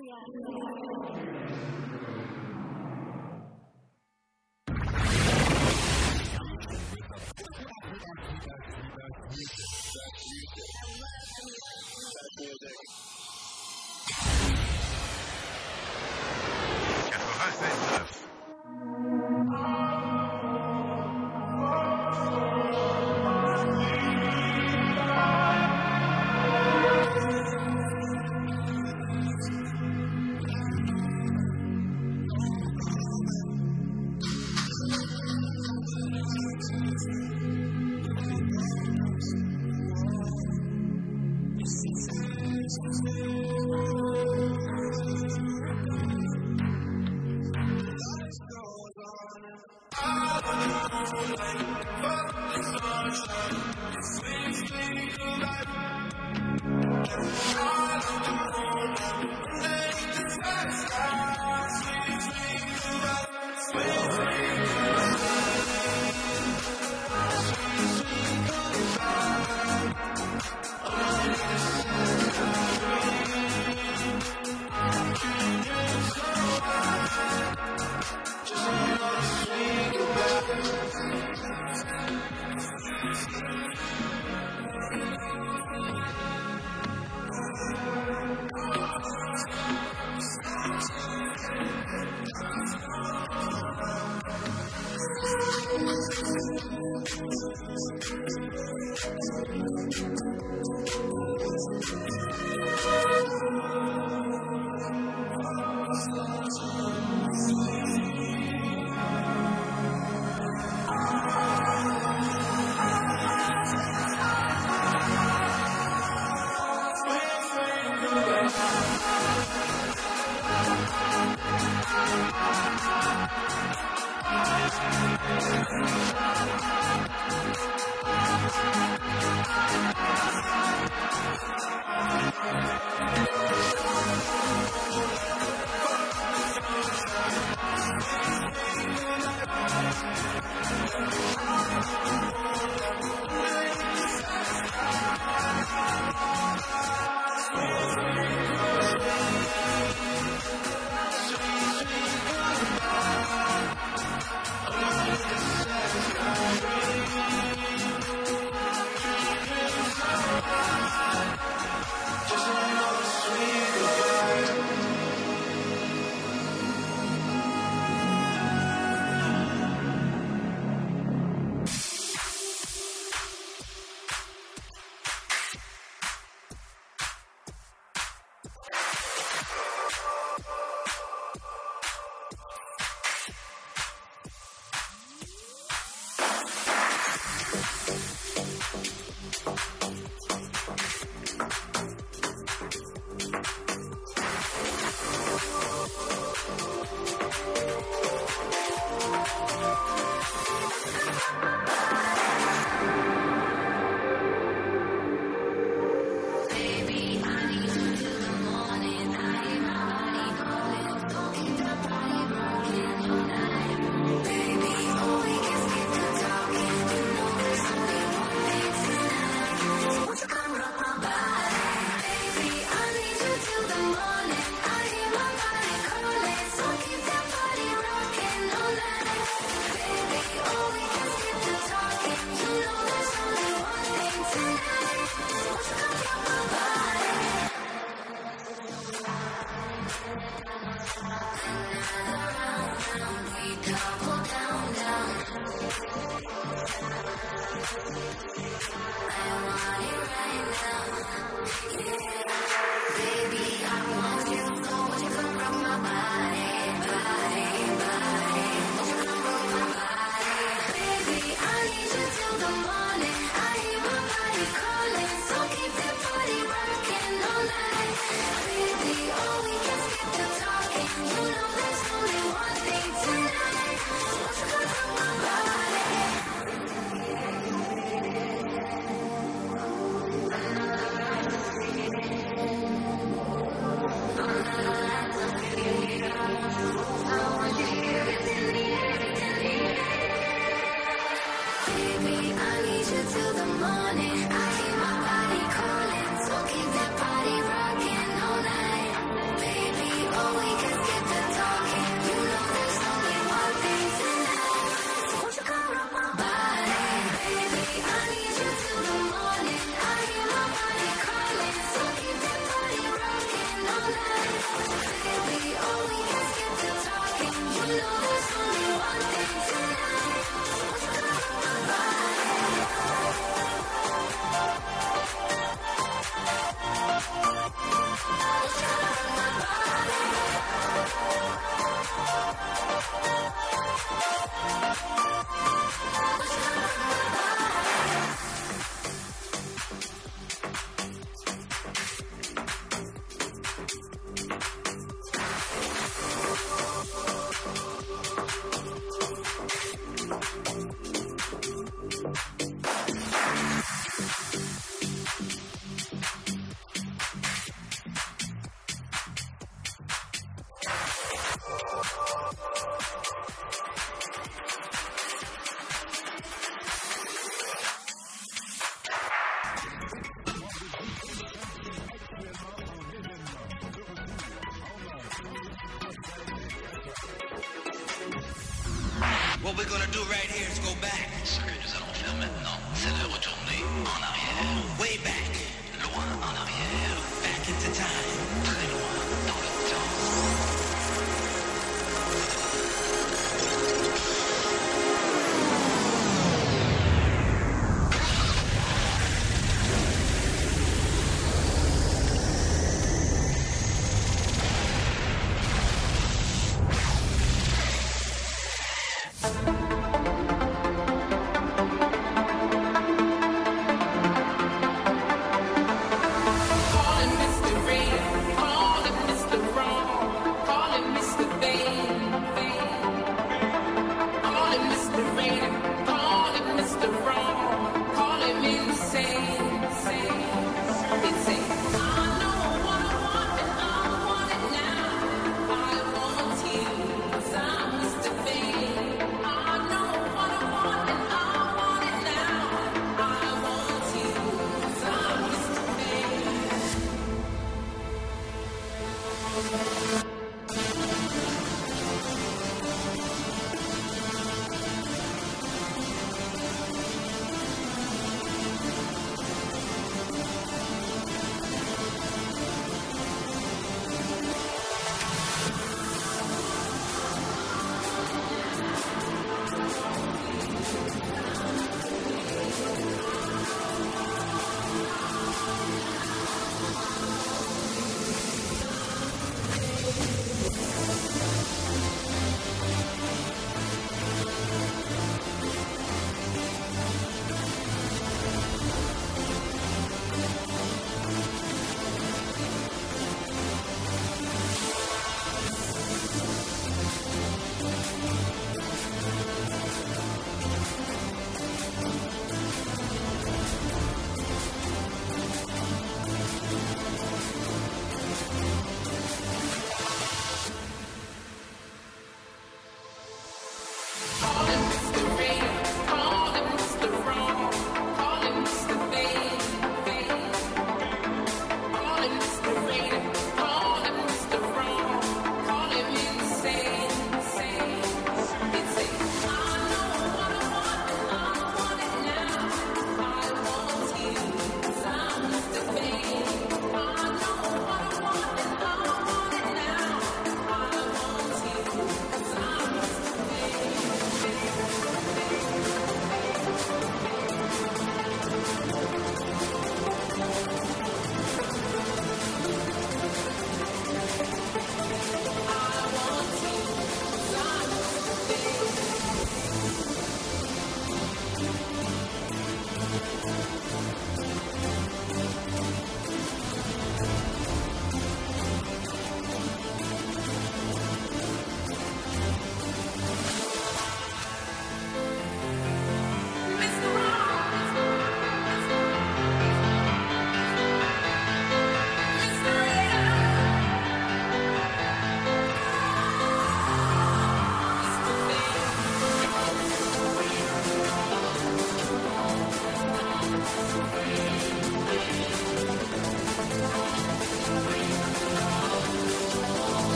Yeah.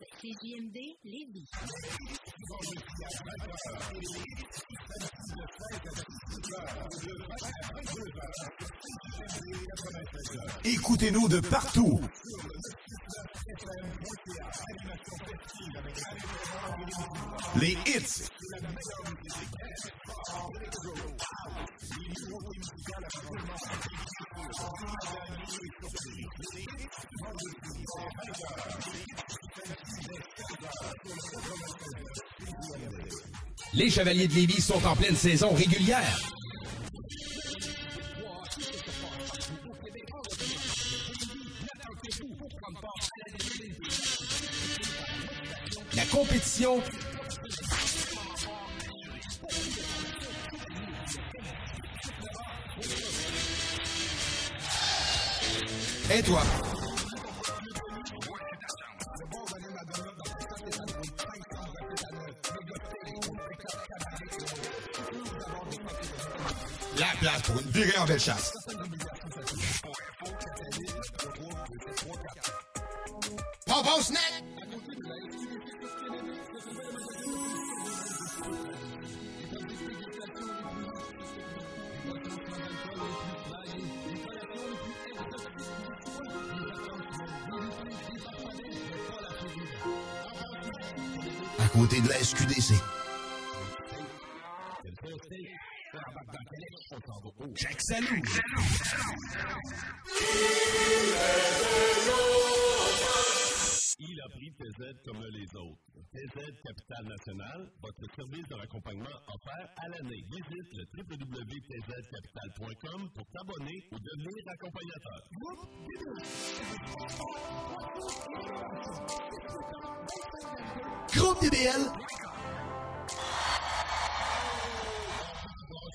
CJMD Lévis. Écoutez-nous de partout. Les hits. Les Chevaliers de Lévis sont en pleine saison régulière. La compétition toi La place pour une virée en belle chasse. Popo snack! À côté de la SQDC. Jack Salou. Il a pris TZ comme les autres. TZ Capital National, votre service de raccompagnement offert à l'année. Visite le www.tzcapital.com pour t'abonner ou devenir accompagnateur. Groupe DBL.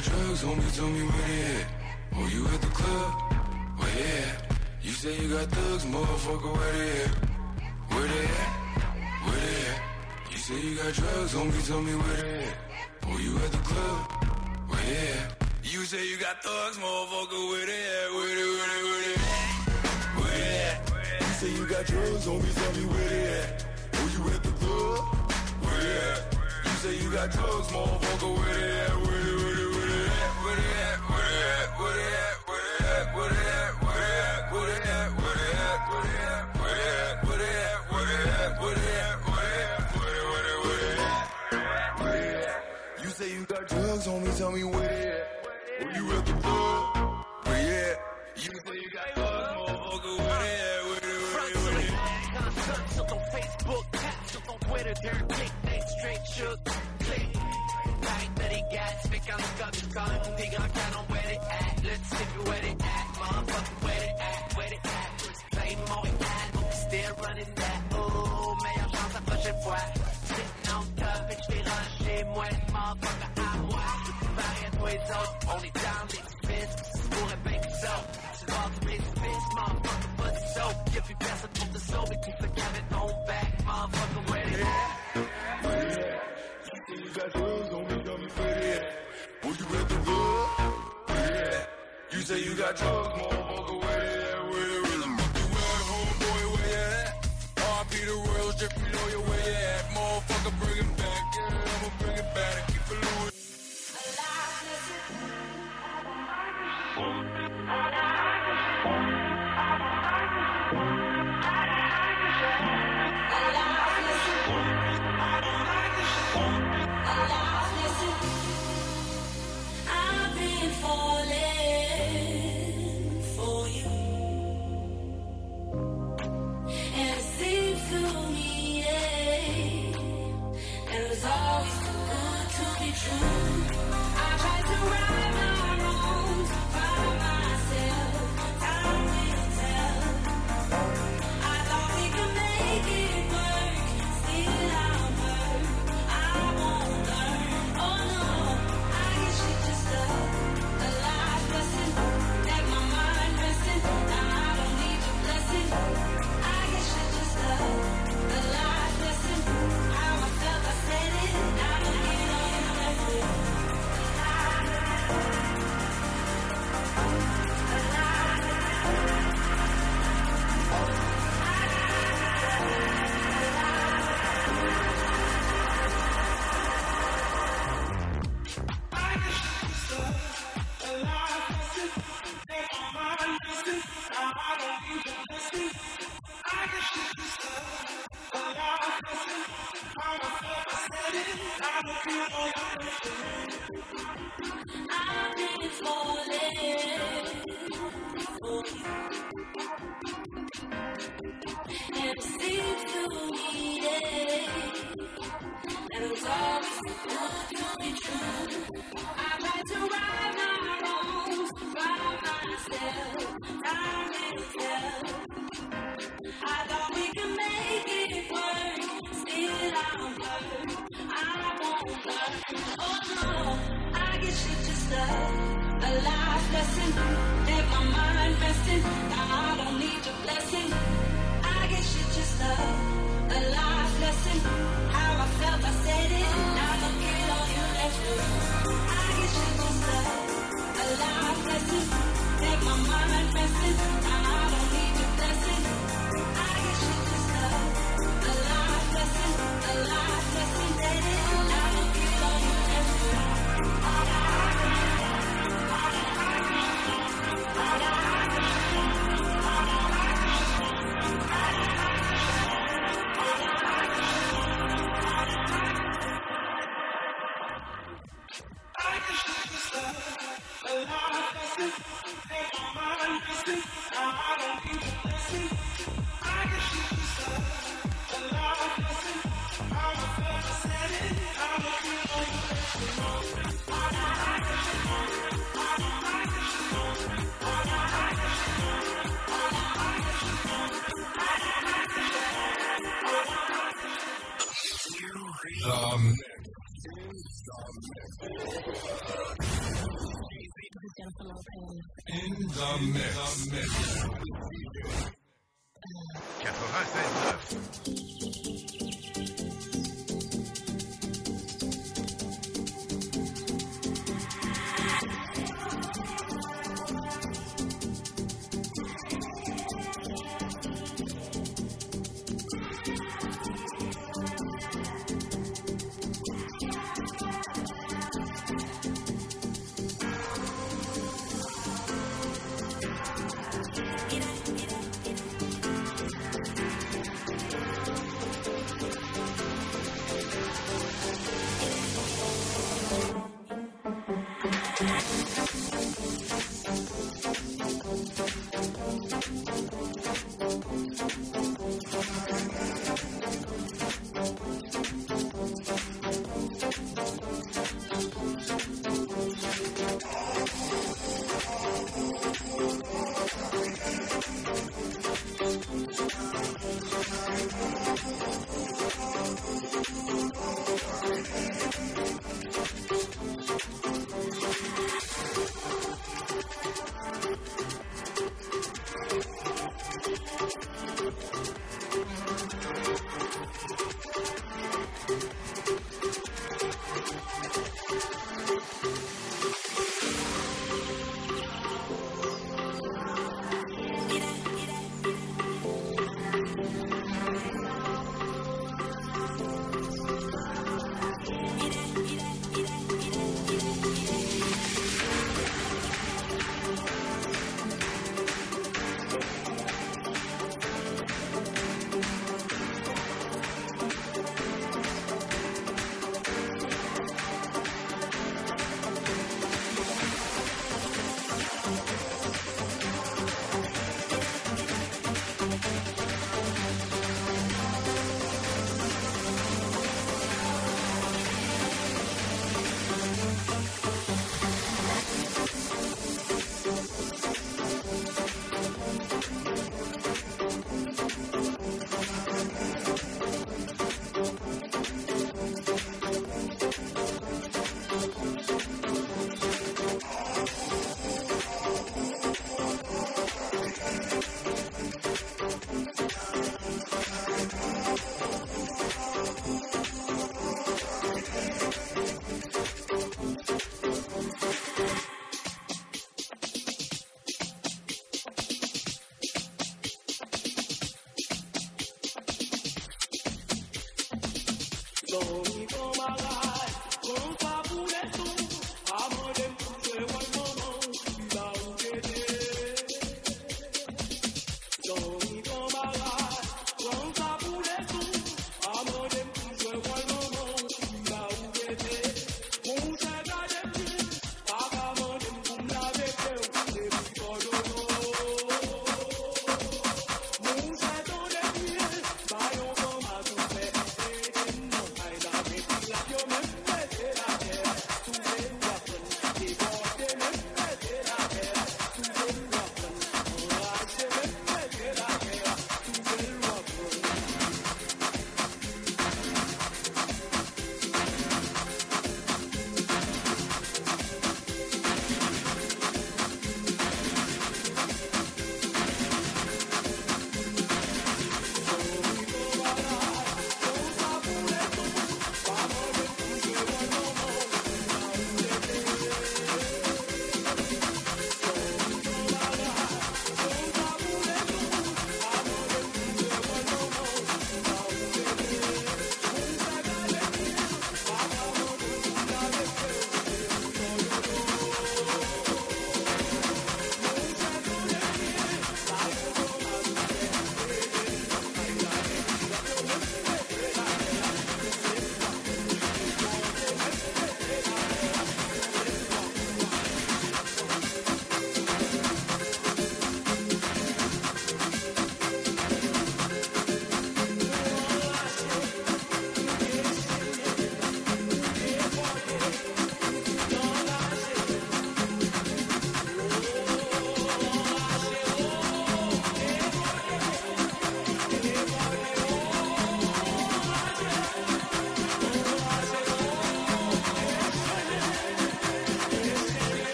on drugs, homie, tell me where they at. Oh, you at the club? Where they at? You say you got thugs, motherfucker, where they at? Where they at? Where they at? You say you got drugs, homie, tell me where they at. Oh, you at the club? Where they at? You say you got thugs, motherfucker, where they at? Where they, where they, where they at? Where they at? You say you got drugs, homie, tell me where they at. Oh, you at the club? Where they at? You say you got drugs, motherfucker, where they at? Where they at? where they at, where they at, where they at? Gerçek anlıkta çıkan Nigga I don't where it at. Let's see where it at. Motherfucker where it at Where it at? Play more it at Still running that. Ooh meilleure chance la prochaine fois Sitting on top bitch, j'fais rusher Moi motherfucker à moi Pareil à tous les autres On est say you got drugs, more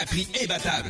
à prix imbattable.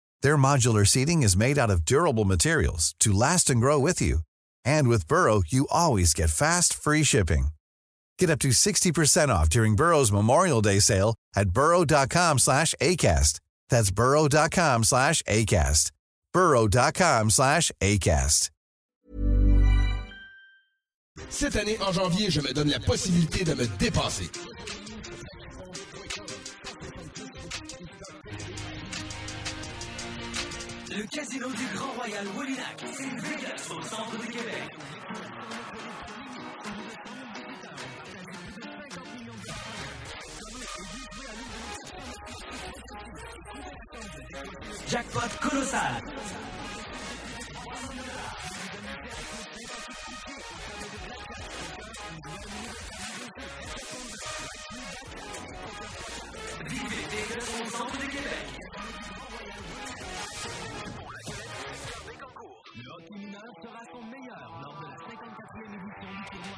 Their modular seating is made out of durable materials to last and grow with you. And with Burrow, you always get fast, free shipping. Get up to 60% off during Burrow's Memorial Day sale at burrow.com slash ACAST. That's burrow.com slash ACAST. burrow.com slash ACAST. Cette année, en janvier, je me donne la possibilité de me dépasser. Le casino du Grand Royal Wolilac, Vegas, au centre de Québec. Jackpot colossal. Vivez Vegas au centre de Québec. Sera son meilleur lors de la 54e édition du tournoi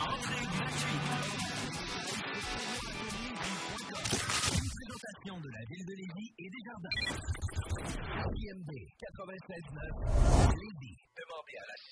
Entrée gratuite. Présentation de la ville de Lévis et des jardins. IMD 96.9 Lévis. Demandez à l'assistant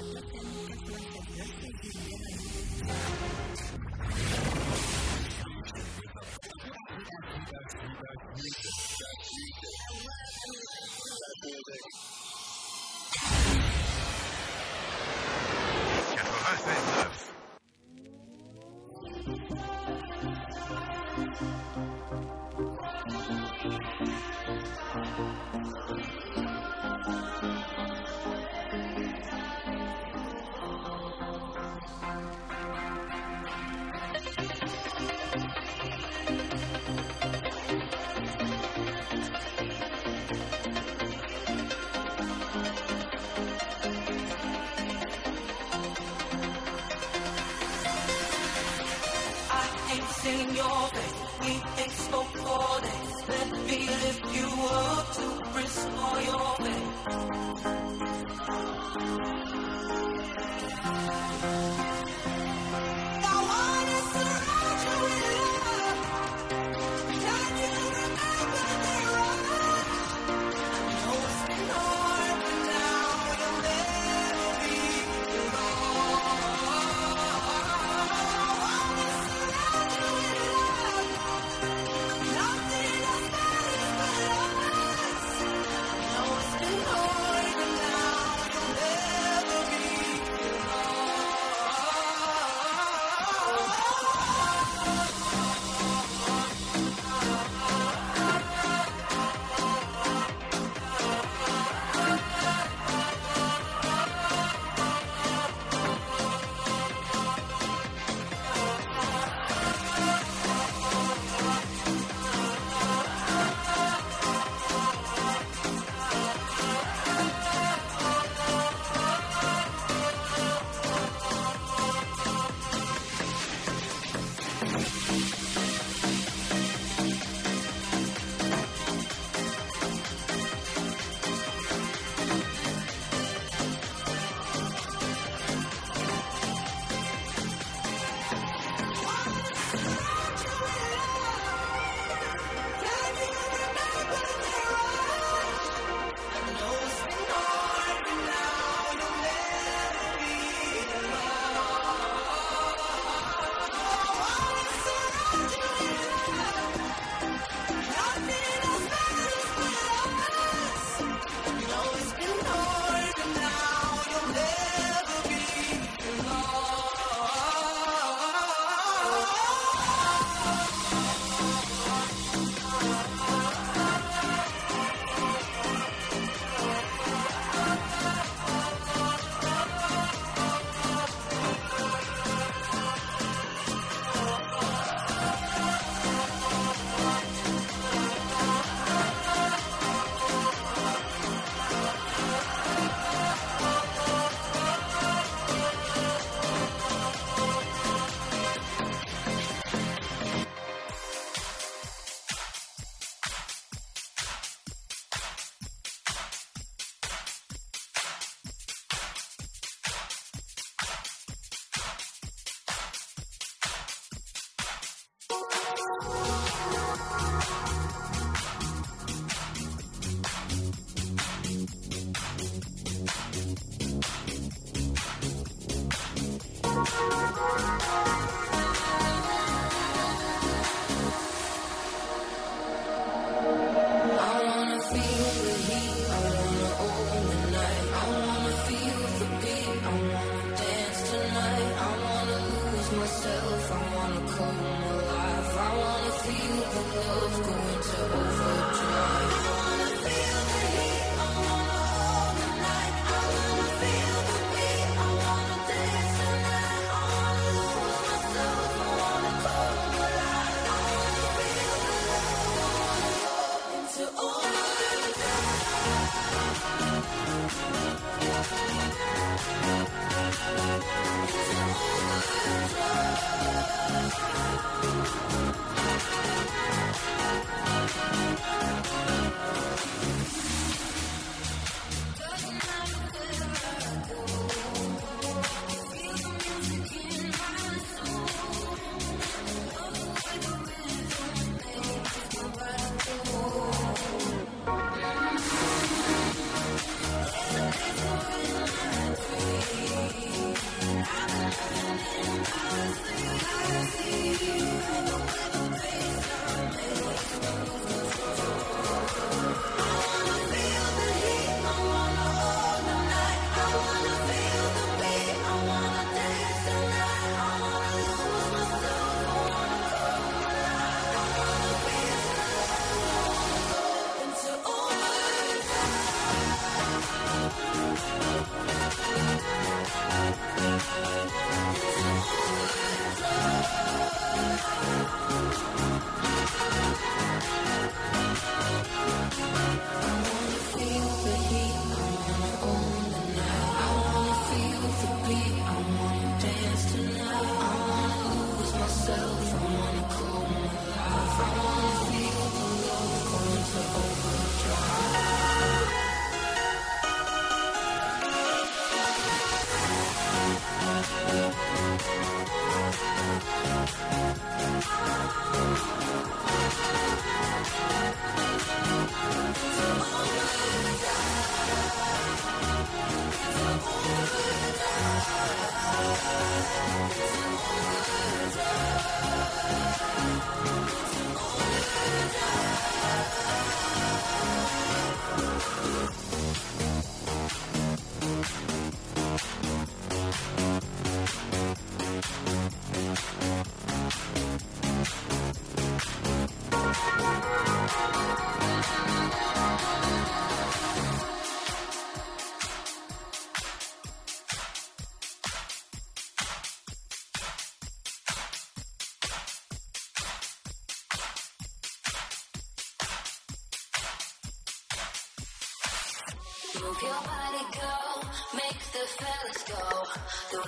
Thank you.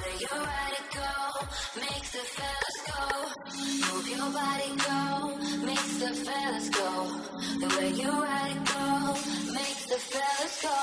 The way you go, makes the fellas go. Move your body, go, makes the fellas go. The way you ride it, go, makes the fellas go.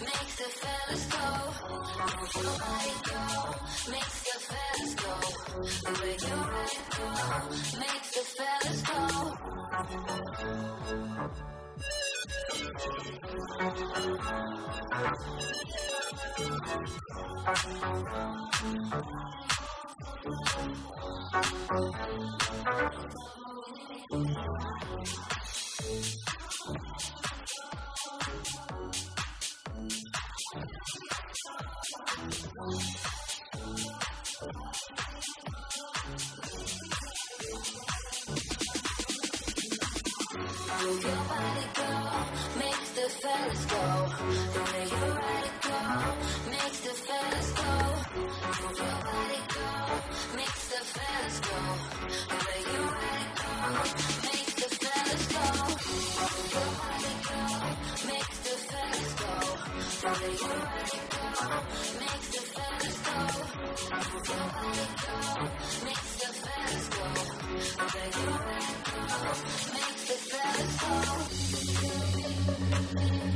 Makes the fellas go. Move your body, go, the fellas go. Your go, the fellas go. The you makes the fellas go. Move your body, go, makes the fellas go.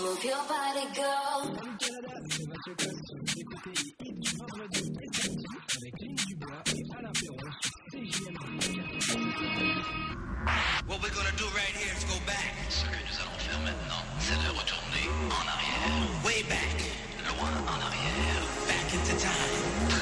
Move your body, go, do right here is go back. Ce que nous allons faire maintenant, c'est de retourner en arrière. Way back. Loin en arrière. Back into time.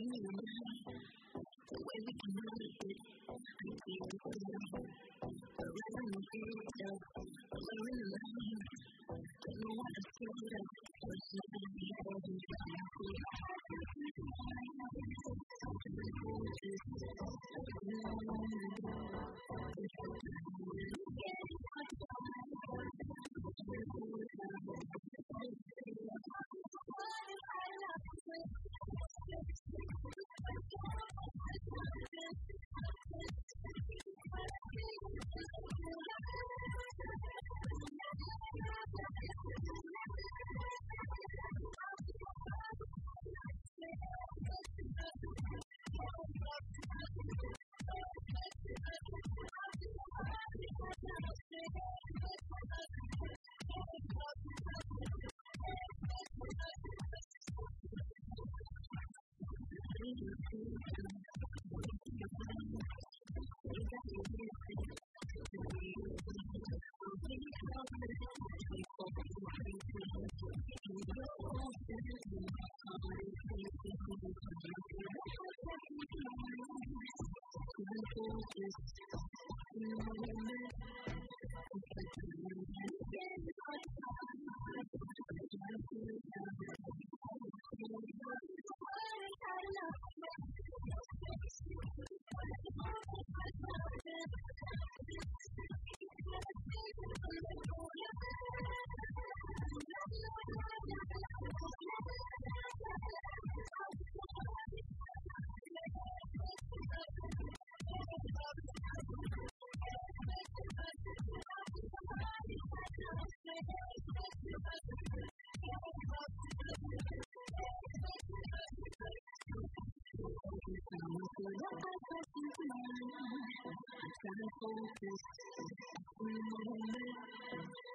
you. is Thank you.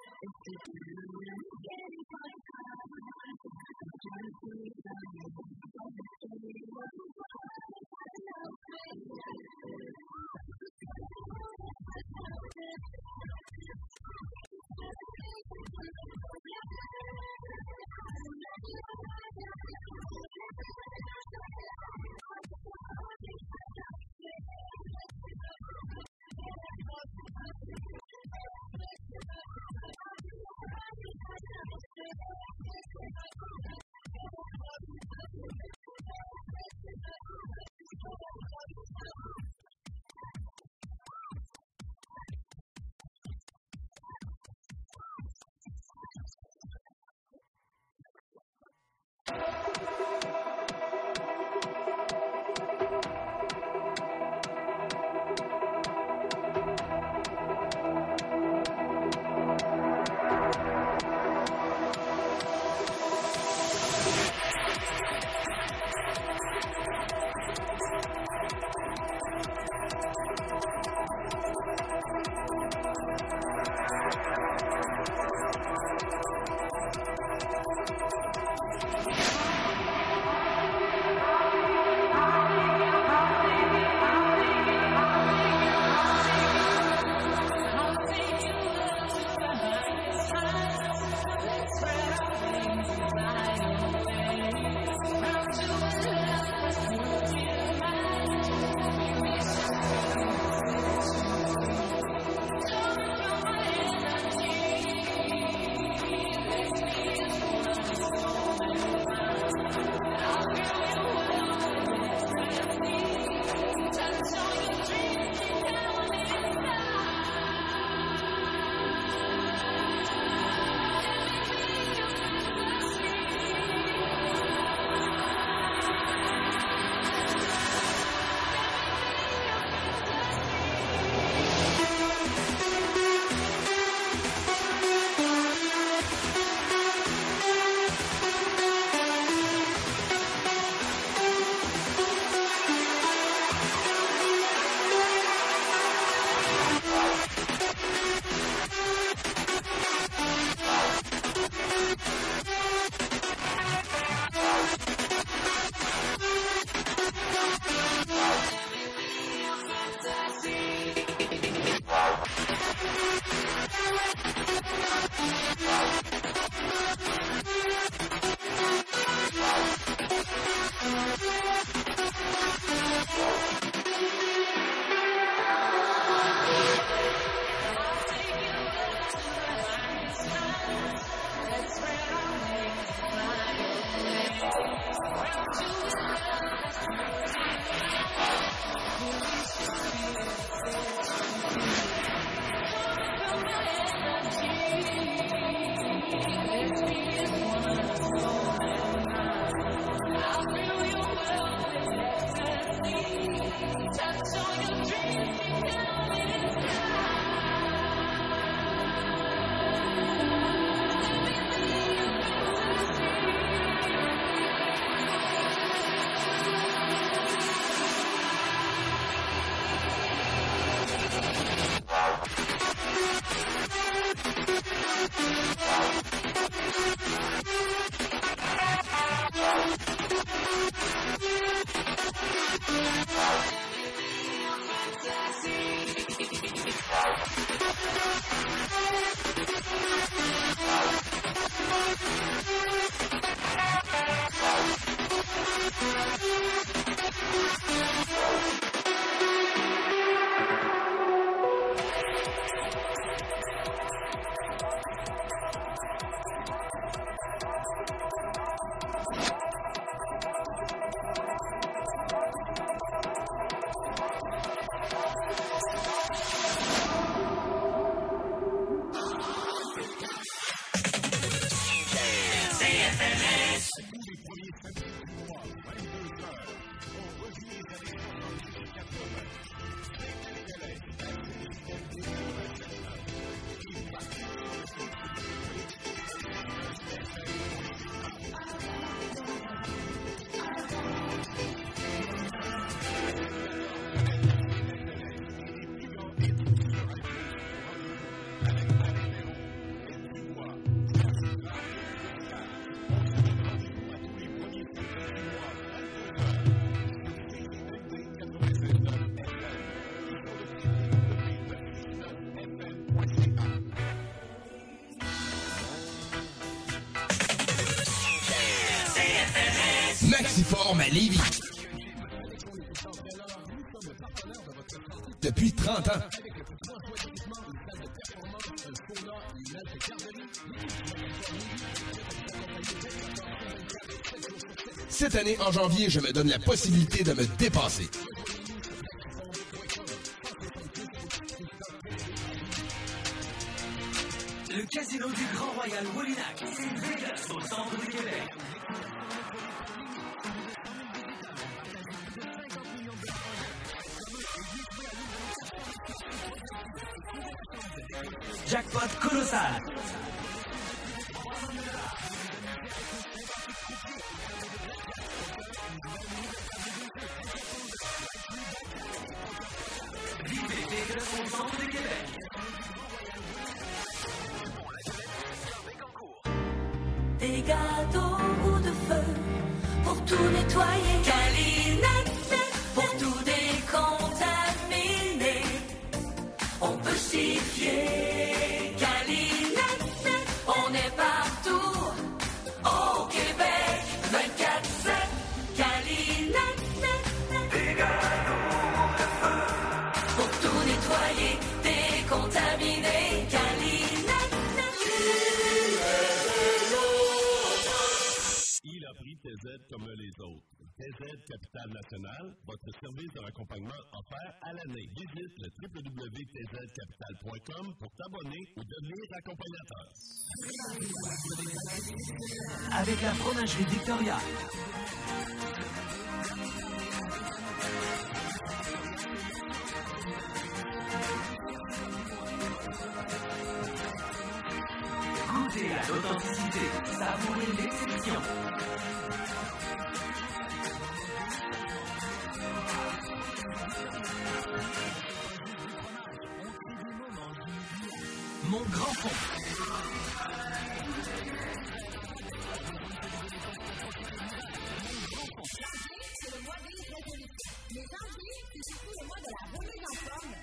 en janvier, je me donne la possibilité de me dépasser.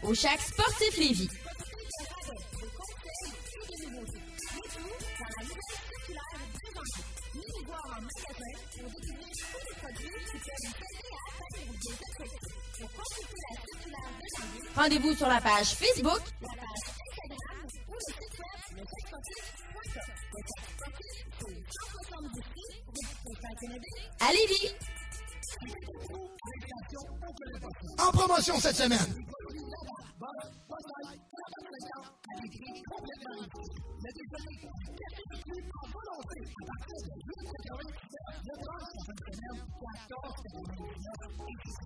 au Chac Sportif Lévis. Rendez-vous sur la page Facebook volonté. Mais désolé, capitulé par volonté à partir de 8 le temps de et qui se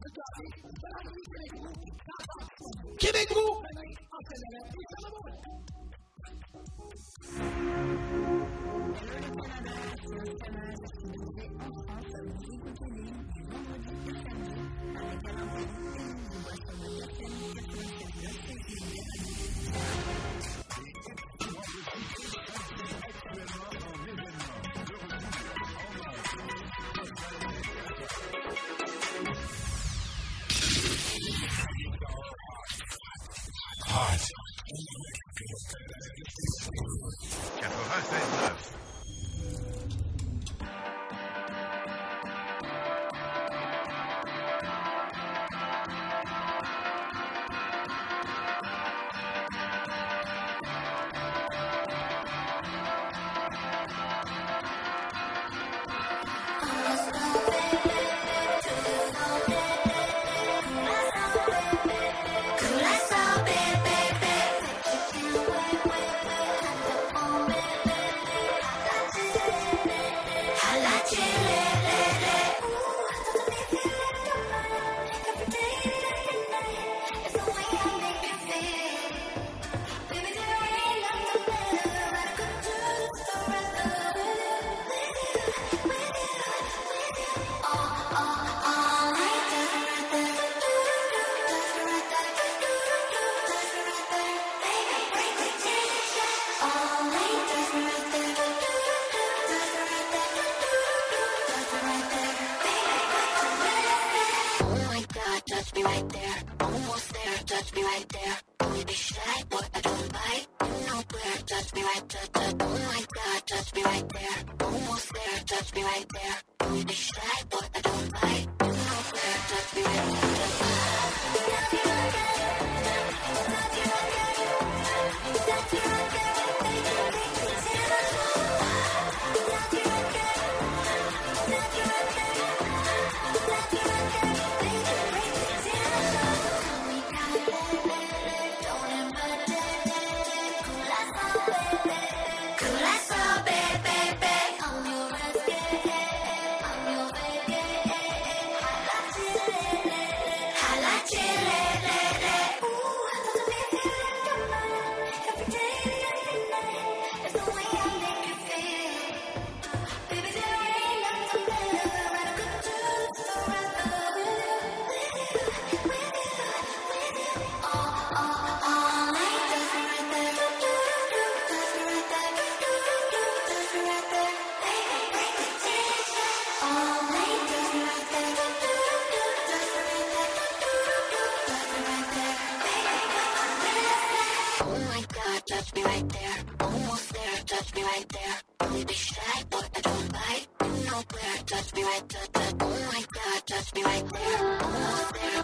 me right there. Almost there, touch me right there. Don't be shy, but I don't bite. Nowhere, touch me right, touch, touch. Oh my God, touch me right there. Almost there,